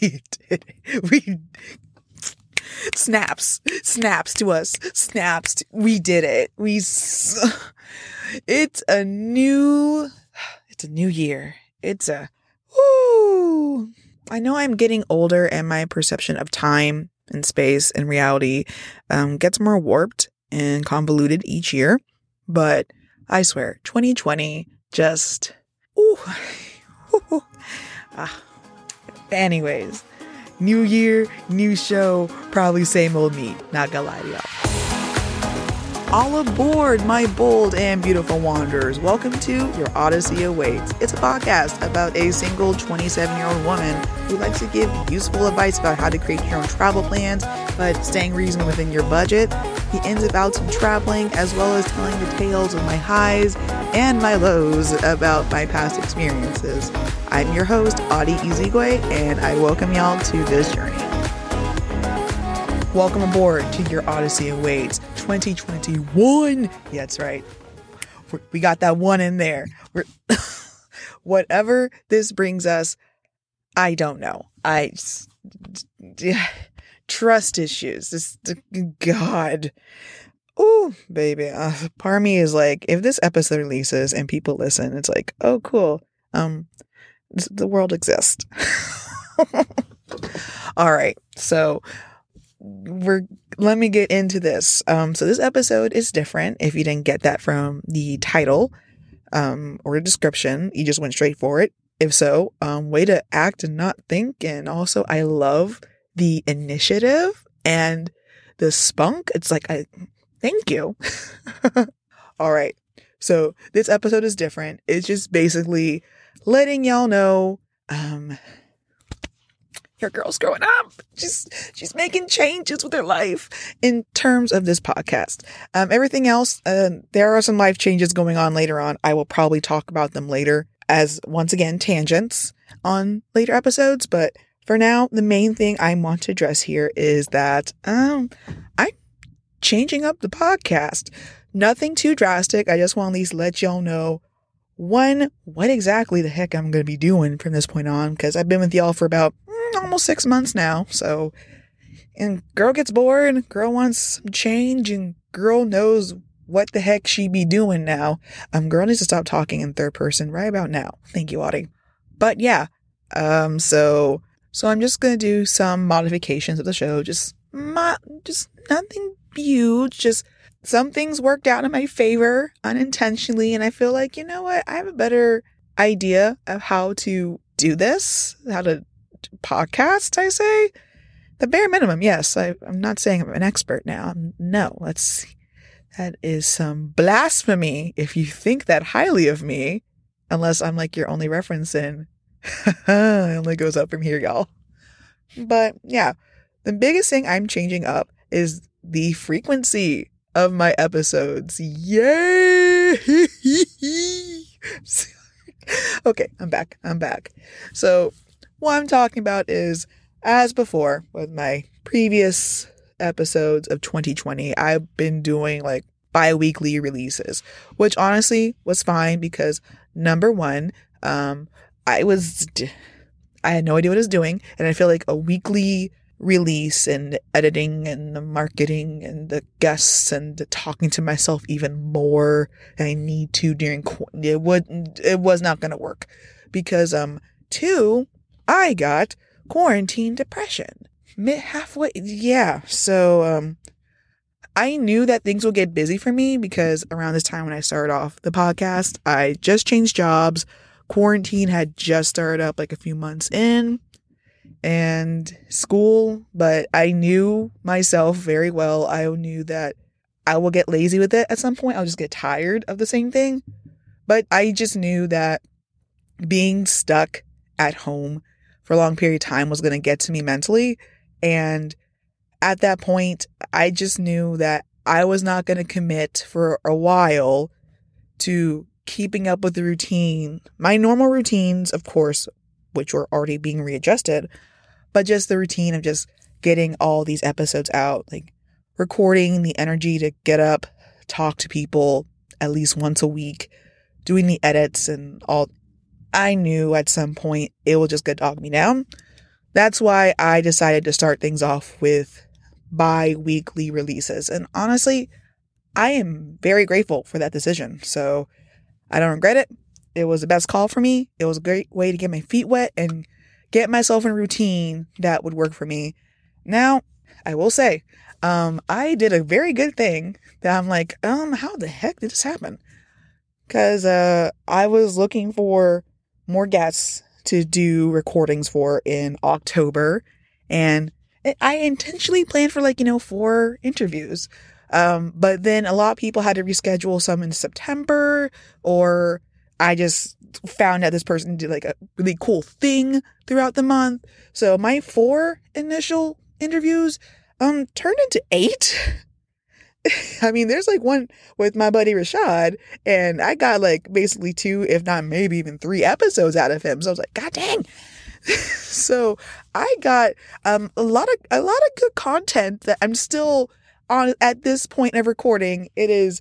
we did it. We snaps, snaps to us, snaps. To, we did it. We. It's a new. It's a new year. It's a. Woo. I know I'm getting older, and my perception of time and space and reality um, gets more warped and convoluted each year. But I swear, 2020 just. Ooh. ah. Anyways, new year, new show, probably same old me. Not gonna lie to y'all. All aboard, my bold and beautiful wanderers. Welcome to Your Odyssey Awaits. It's a podcast about a single 27 year old woman who likes to give useful advice about how to create your own travel plans, but staying reasonable within your budget. The ends and outs of traveling, as well as telling the tales of my highs and my lows about my past experiences. I'm your host, Audie Izigwe, and I welcome y'all to this journey. Welcome aboard to Your Odyssey Awaits 2021. Yeah, that's right. We got that one in there. Whatever this brings us, I don't know. I trust issues. This God. Oh, baby. Uh, me is like, if this episode releases and people listen, it's like, oh, cool. Um, the world exists. All right. So we're let me get into this. Um, so this episode is different. If you didn't get that from the title, um, or description, you just went straight for it. If so, um, way to act and not think. And also, I love the initiative and the spunk. It's like I thank you. All right. So this episode is different. It's just basically letting y'all know um your girl's growing up. She's she's making changes with her life in terms of this podcast. Um, everything else, uh, there are some life changes going on later on. I will probably talk about them later as once again tangents on later episodes. But for now, the main thing I want to address here is that um, I'm changing up the podcast. Nothing too drastic. I just want to at least let y'all know one, what exactly the heck I'm going to be doing from this point on, because I've been with y'all for about almost six months now. So, and girl gets bored, girl wants some change, and girl knows what the heck she be doing now. Um, girl needs to stop talking in third person right about now. Thank you, Audie. But yeah, um, so, so I'm just to do some modifications of the show, just, mo- just nothing huge, just some things worked out in my favor unintentionally. And I feel like, you know what? I have a better idea of how to do this, how to podcast, I say. The bare minimum, yes. I, am not saying I'm an expert now. No, let's that is some blasphemy if you think that highly of me, unless I'm like your only reference in. it only goes up from here, y'all. But yeah, the biggest thing I'm changing up is the frequency of my episodes. Yay! okay, I'm back. I'm back. So, what I'm talking about is, as before with my previous episodes of 2020, I've been doing like bi weekly releases, which honestly was fine because number one, um, I was, I had no idea what I was doing. And I feel like a weekly release and editing and the marketing and the guests and the talking to myself even more than I need to during it would it was not going to work because um two I got quarantine depression mid halfway yeah so um I knew that things would get busy for me because around this time when I started off the podcast I just changed jobs quarantine had just started up like a few months in and school, but I knew myself very well. I knew that I will get lazy with it at some point. I'll just get tired of the same thing. But I just knew that being stuck at home for a long period of time was going to get to me mentally. And at that point, I just knew that I was not going to commit for a while to keeping up with the routine. My normal routines, of course, which were already being readjusted, but just the routine of just getting all these episodes out, like recording the energy to get up, talk to people at least once a week, doing the edits and all. I knew at some point it will just get dog me down. that's why I decided to start things off with bi weekly releases. And honestly, I am very grateful for that decision. So I don't regret it. It was the best call for me. It was a great way to get my feet wet and get myself in a routine that would work for me. Now, I will say, um, I did a very good thing that I'm like, um, how the heck did this happen? Because uh, I was looking for more guests to do recordings for in October, and I intentionally planned for like you know four interviews. Um, but then a lot of people had to reschedule some in September, or I just found out this person did like a really cool thing throughout the month. So my four initial interviews um turned into eight. I mean, there's like one with my buddy Rashad, and I got like basically two, if not maybe even three episodes out of him. So I was like, God dang. so I got um a lot of a lot of good content that I'm still on at this point of recording. It is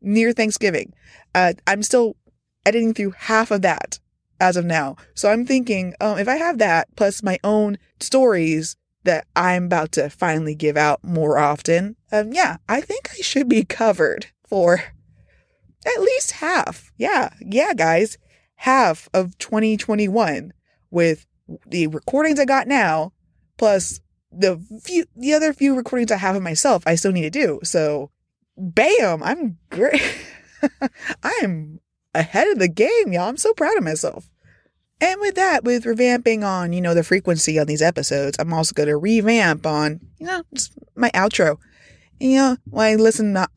near Thanksgiving. Uh, I'm still editing through half of that as of now. So I'm thinking, um, if I have that plus my own stories that I'm about to finally give out more often, um, yeah, I think I should be covered for at least half. Yeah, yeah, guys, half of 2021 with the recordings I got now, plus the few, the other few recordings I have of myself, I still need to do. So, bam, I'm great. I am ahead of the game, y'all. I'm so proud of myself. And with that, with revamping on, you know, the frequency on these episodes, I'm also going to revamp on, you know, my outro. You know, when I listen, not,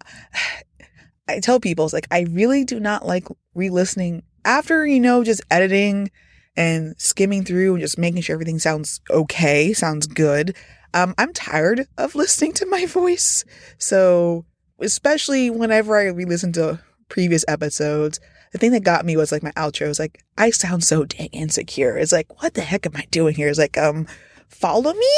I tell people, it's like, I really do not like re listening after, you know, just editing and skimming through and just making sure everything sounds okay, sounds good. Um, I'm tired of listening to my voice. So, especially whenever I re listen to previous episodes, the thing that got me was like my outro was like, I sound so dang insecure. It's like, what the heck am I doing here? It's like, um, follow me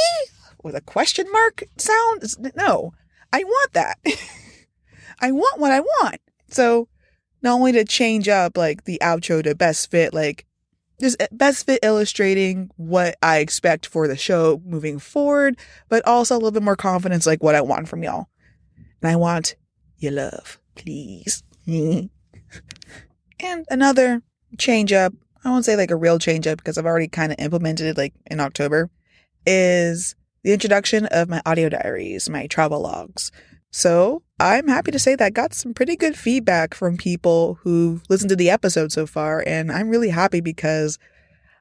with a question mark sound? No, I want that. I want what I want. So not only to change up like the outro to best fit, like just best fit illustrating what I expect for the show moving forward, but also a little bit more confidence, like what I want from y'all. And I want your love, please. And another change up, I won't say like a real change up because I've already kind of implemented it like in October, is the introduction of my audio diaries, my travel logs. So I'm happy to say that I got some pretty good feedback from people who've listened to the episode so far. And I'm really happy because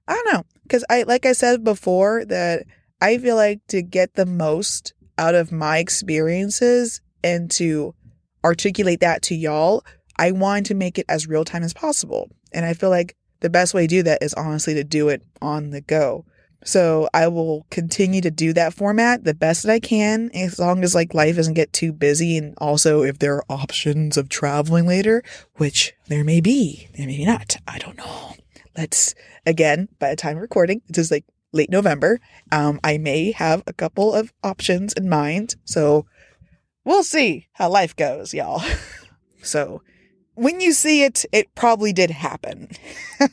I don't know, because I, like I said before, that I feel like to get the most out of my experiences and to articulate that to y'all, I want to make it as real time as possible. And I feel like the best way to do that is honestly to do it on the go. So I will continue to do that format the best that I can, as long as like life doesn't get too busy. And also if there are options of traveling later, which there may be, there may be not. I don't know. Let's again, by the time of recording, it is like late November. Um, I may have a couple of options in mind. So we'll see how life goes, y'all. so when you see it, it probably did happen.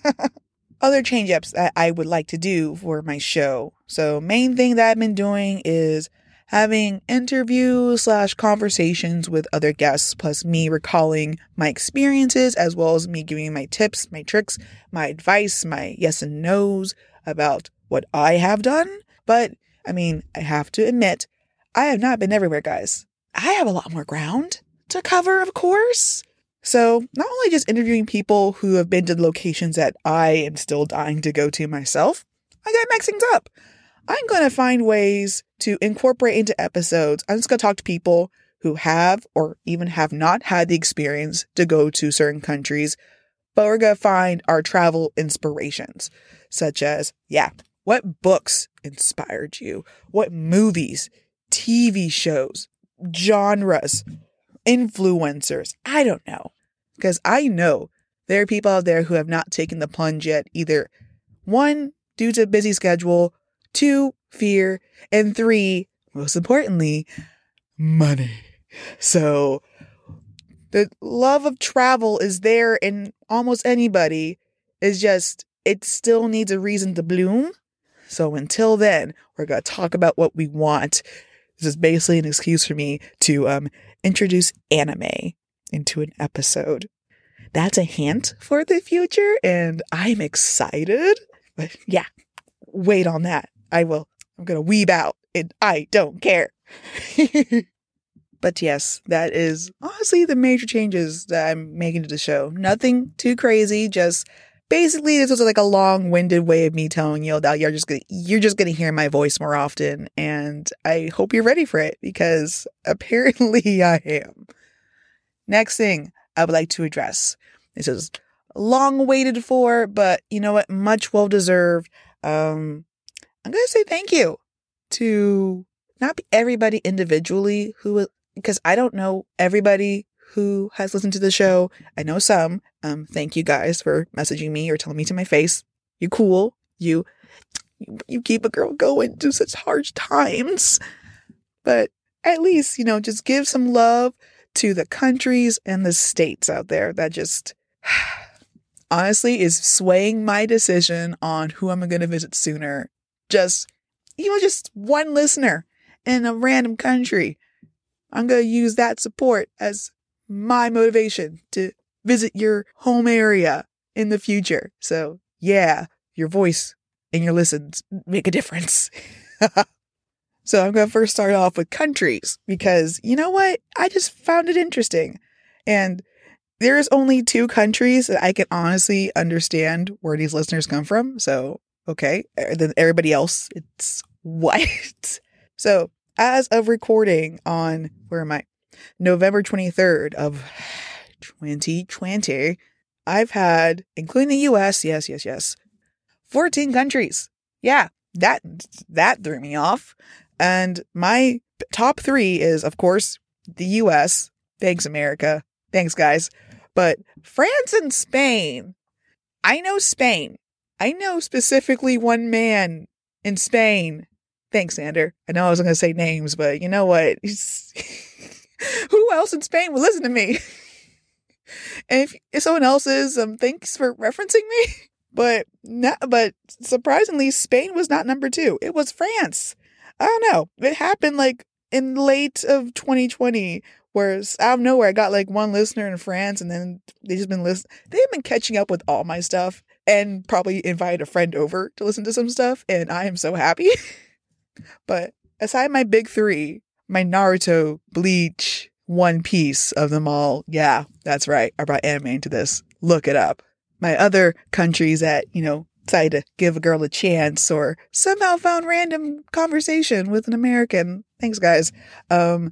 Other change ups that I would like to do for my show. So, main thing that I've been doing is having interviews slash conversations with other guests, plus me recalling my experiences, as well as me giving my tips, my tricks, my advice, my yes and no's about what I have done. But I mean, I have to admit, I have not been everywhere, guys. I have a lot more ground to cover, of course. So, not only just interviewing people who have been to locations that I am still dying to go to myself, I gotta mix things up. I'm gonna find ways to incorporate into episodes. I'm just gonna talk to people who have or even have not had the experience to go to certain countries, but we're gonna find our travel inspirations, such as, yeah, what books inspired you? What movies, TV shows, genres, influencers. I don't know. Because I know there are people out there who have not taken the plunge yet, either one, due to busy schedule, two, fear, and three, most importantly, money. So the love of travel is there in almost anybody. It's just it still needs a reason to bloom. So until then, we're going to talk about what we want. This is basically an excuse for me to um, introduce anime into an episode. That's a hint for the future, and I'm excited. But yeah, wait on that. I will. I'm going to weeb out, and I don't care. but yes, that is honestly the major changes that I'm making to the show. Nothing too crazy, just basically this was like a long-winded way of me telling you that you're just gonna you're just gonna hear my voice more often and i hope you're ready for it because apparently i am. Next thing i would like to address. This is long waited for but you know what? Much well deserved um i'm gonna say thank you to not everybody individually who because i don't know everybody who has listened to the show. I know some. Um, thank you guys for messaging me or telling me to my face. You cool. You you keep a girl going through such hard times. But at least, you know, just give some love to the countries and the states out there that just honestly is swaying my decision on who I'm going to visit sooner. Just, you know, just one listener in a random country. I'm going to use that support as my motivation to visit your home area in the future. So, yeah, your voice and your listens make a difference. so, I'm going to first start off with countries because you know what? I just found it interesting. And there's only two countries that I can honestly understand where these listeners come from. So, okay. Er, then everybody else, it's white. so, as of recording on, where am I? November 23rd of 2020, I've had, including the US, yes, yes, yes, 14 countries. Yeah, that that threw me off. And my top 3 is of course the US. Thanks America. Thanks guys. But France and Spain. I know Spain. I know specifically one man in Spain. Thanks, Sander. I know I wasn't going to say names, but you know what? who else in Spain will listen to me? and if, if someone else is, um, thanks for referencing me. But not, but surprisingly, Spain was not number two. It was France. I don't know. It happened like in late of 2020, where out of nowhere I got like one listener in France, and then they just been listen. They've been catching up with all my stuff, and probably invited a friend over to listen to some stuff, and I am so happy. but aside my big three, my Naruto, Bleach, One Piece of them all. Yeah, that's right. I brought anime into this. Look it up. My other countries that, you know, decided to give a girl a chance or somehow found random conversation with an American. Thanks, guys. Um,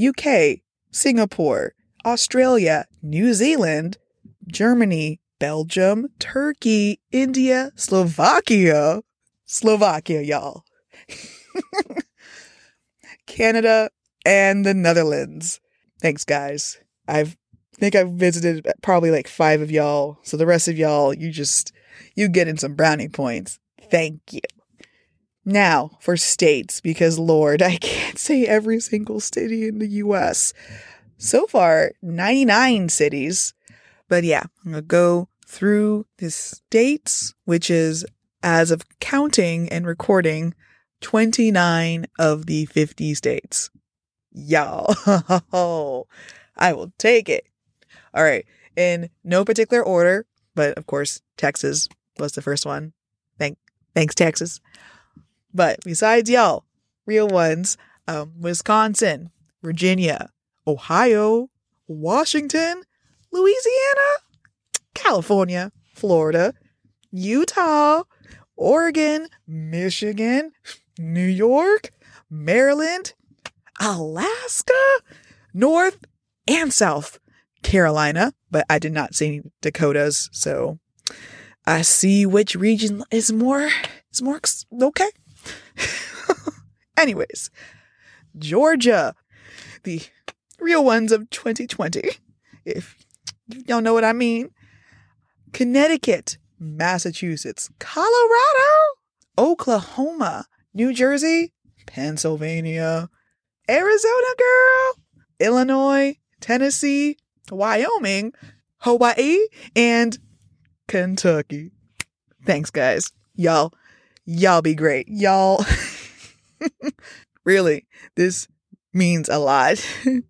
UK, Singapore, Australia, New Zealand, Germany, Belgium, Turkey, India, Slovakia. Slovakia, y'all. Canada, and the Netherlands. Thanks, guys. I've think I've visited probably like five of y'all. So the rest of y'all, you just you get in some brownie points. Thank you. Now for states, because Lord, I can't say every single city in the US. So far, 99 cities. But yeah, I'm gonna go through the states, which is as of counting and recording 29 of the 50 states. Y'all, I will take it. All right. In no particular order, but of course, Texas was the first one. Thank, thanks, Texas. But besides y'all, real ones, um, Wisconsin, Virginia, Ohio, Washington, Louisiana, California, Florida, Utah, Oregon, Michigan, New York, Maryland, Alaska, North and South Carolina, but I did not see Dakotas, so I see which region is more is more okay. Anyways, Georgia, the real ones of 2020. If don't know what I mean, Connecticut, Massachusetts, Colorado, Oklahoma, New Jersey, Pennsylvania, Arizona, girl, Illinois, Tennessee, Wyoming, Hawaii, and Kentucky. Thanks, guys. Y'all, y'all be great. Y'all, really, this means a lot. and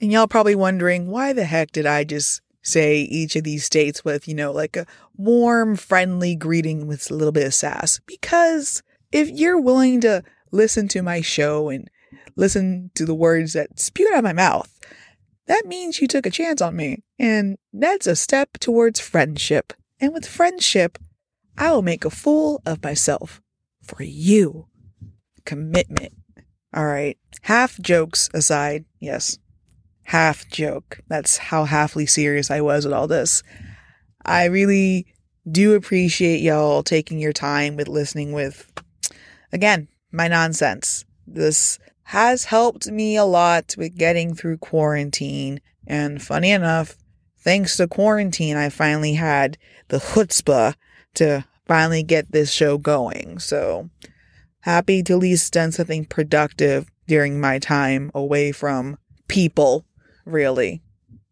y'all probably wondering, why the heck did I just say each of these states with, you know, like a warm, friendly greeting with a little bit of sass? Because if you're willing to listen to my show and listen to the words that spew out of my mouth, that means you took a chance on me. And that's a step towards friendship. And with friendship, I will make a fool of myself for you. Commitment. All right. Half jokes aside, yes. Half joke. That's how halfly serious I was with all this. I really do appreciate y'all taking your time with listening with, again, my nonsense. This has helped me a lot with getting through quarantine. And funny enough, thanks to quarantine, I finally had the chutzpah to finally get this show going. So happy to at least done something productive during my time away from people, really.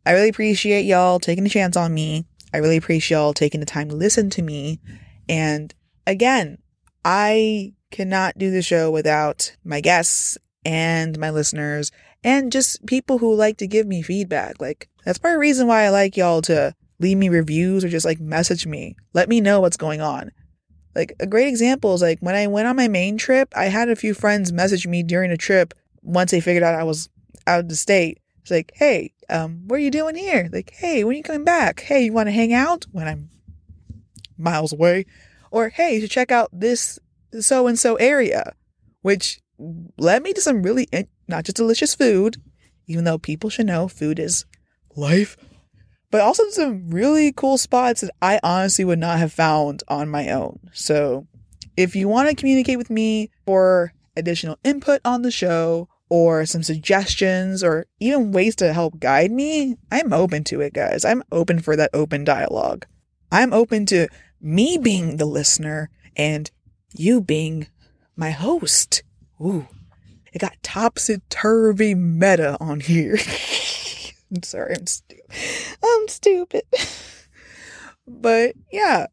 I really appreciate y'all taking a chance on me. I really appreciate y'all taking the time to listen to me. And again, I cannot do the show without my guests and my listeners and just people who like to give me feedback. Like, that's part of the reason why I like y'all to leave me reviews or just like message me. Let me know what's going on. Like a great example is like when I went on my main trip, I had a few friends message me during the trip once they figured out I was out of the state. It's like, hey, um, what are you doing here? Like, hey, when are you coming back? Hey, you want to hang out when I'm miles away? Or hey, you should check out this so and so area, which led me to some really not just delicious food, even though people should know food is life but also some really cool spots that I honestly would not have found on my own. So if you want to communicate with me for additional input on the show or some suggestions or even ways to help guide me, I'm open to it, guys. I'm open for that open dialogue. I'm open to me being the listener and you being my host. Ooh, it got topsy turvy meta on here. I'm sorry, I'm stupid. I'm stupid. but yeah,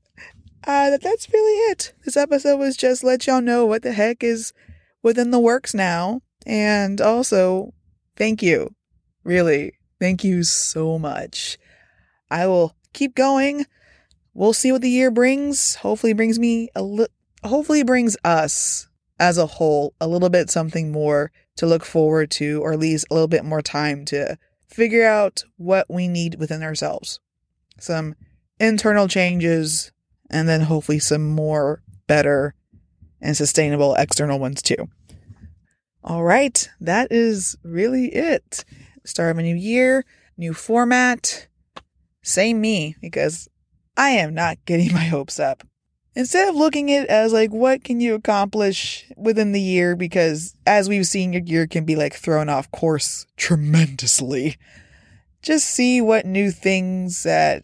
uh, that's really it. This episode was just let y'all know what the heck is within the works now. And also, thank you. Really, thank you so much. I will keep going. We'll see what the year brings. Hopefully, brings me a little. Hopefully, brings us as a whole a little bit something more to look forward to, or at least a little bit more time to figure out what we need within ourselves. Some internal changes, and then hopefully some more better and sustainable external ones too. All right, that is really it. Start of a new year, new format, same me, because I am not getting my hopes up instead of looking at it as like what can you accomplish within the year because as we've seen your year can be like thrown off course tremendously just see what new things that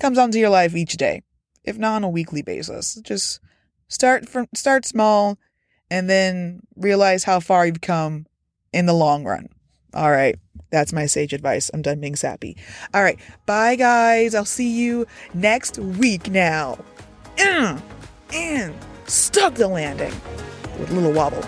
comes onto your life each day if not on a weekly basis just start from start small and then realize how far you've come in the long run all right that's my sage advice. I'm done being sappy. All right. Bye, guys. I'll see you next week now and, stuck the landing with a little wobble.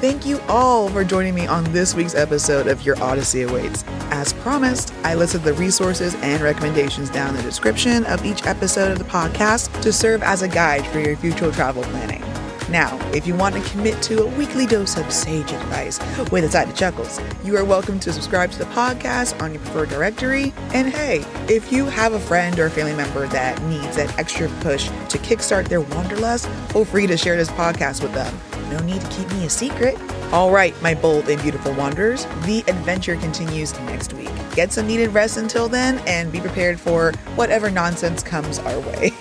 Thank you all for joining me on this week's episode of Your Odyssey Awaits. As promised, I listed the resources and recommendations down in the description of each episode of the podcast to serve as a guide for your future travel planning. Now, if you want to commit to a weekly dose of sage advice with a side of chuckles, you are welcome to subscribe to the podcast on your preferred directory. And hey, if you have a friend or family member that needs that extra push to kickstart their wanderlust, feel free to share this podcast with them. No need to keep me a secret. All right, my bold and beautiful wanderers, the adventure continues next week. Get some needed rest until then and be prepared for whatever nonsense comes our way.